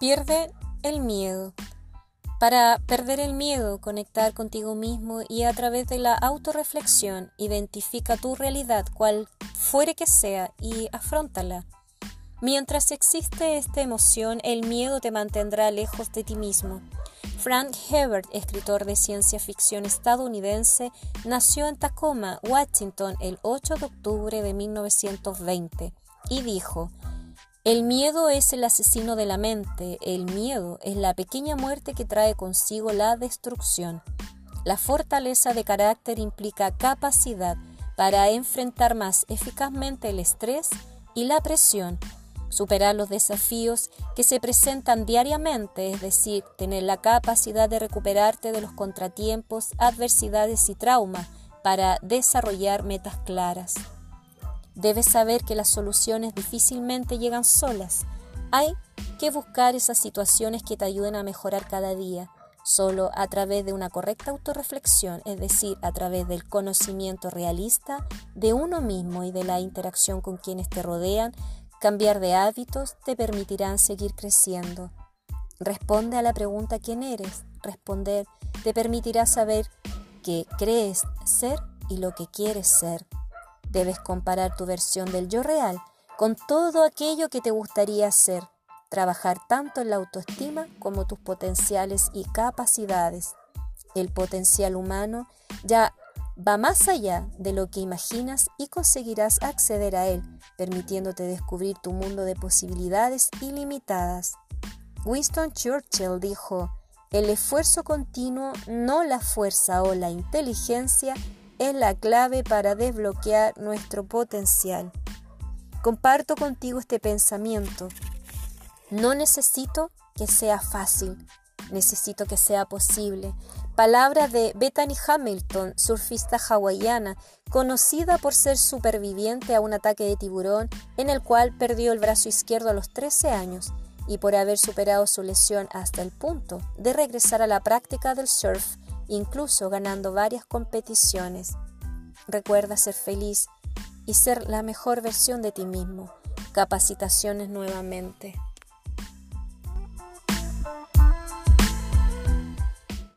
Pierde el miedo. Para perder el miedo, conectar contigo mismo y a través de la autorreflexión, identifica tu realidad cual fuere que sea y afrontala. Mientras existe esta emoción, el miedo te mantendrá lejos de ti mismo. Frank Herbert, escritor de ciencia ficción estadounidense, nació en Tacoma, Washington, el 8 de octubre de 1920 y dijo, el miedo es el asesino de la mente, el miedo es la pequeña muerte que trae consigo la destrucción. La fortaleza de carácter implica capacidad para enfrentar más eficazmente el estrés y la presión, superar los desafíos que se presentan diariamente, es decir, tener la capacidad de recuperarte de los contratiempos, adversidades y traumas para desarrollar metas claras. Debes saber que las soluciones difícilmente llegan solas. Hay que buscar esas situaciones que te ayuden a mejorar cada día. Solo a través de una correcta autorreflexión, es decir, a través del conocimiento realista de uno mismo y de la interacción con quienes te rodean, cambiar de hábitos te permitirán seguir creciendo. Responde a la pregunta ¿quién eres? Responder te permitirá saber qué crees ser y lo que quieres ser. Debes comparar tu versión del yo real con todo aquello que te gustaría ser, trabajar tanto en la autoestima como tus potenciales y capacidades. El potencial humano ya va más allá de lo que imaginas y conseguirás acceder a él, permitiéndote descubrir tu mundo de posibilidades ilimitadas. Winston Churchill dijo, el esfuerzo continuo, no la fuerza o la inteligencia, es la clave para desbloquear nuestro potencial. Comparto contigo este pensamiento. No necesito que sea fácil, necesito que sea posible. Palabra de Bethany Hamilton, surfista hawaiana, conocida por ser superviviente a un ataque de tiburón en el cual perdió el brazo izquierdo a los 13 años y por haber superado su lesión hasta el punto de regresar a la práctica del surf incluso ganando varias competiciones. Recuerda ser feliz y ser la mejor versión de ti mismo. Capacitaciones nuevamente.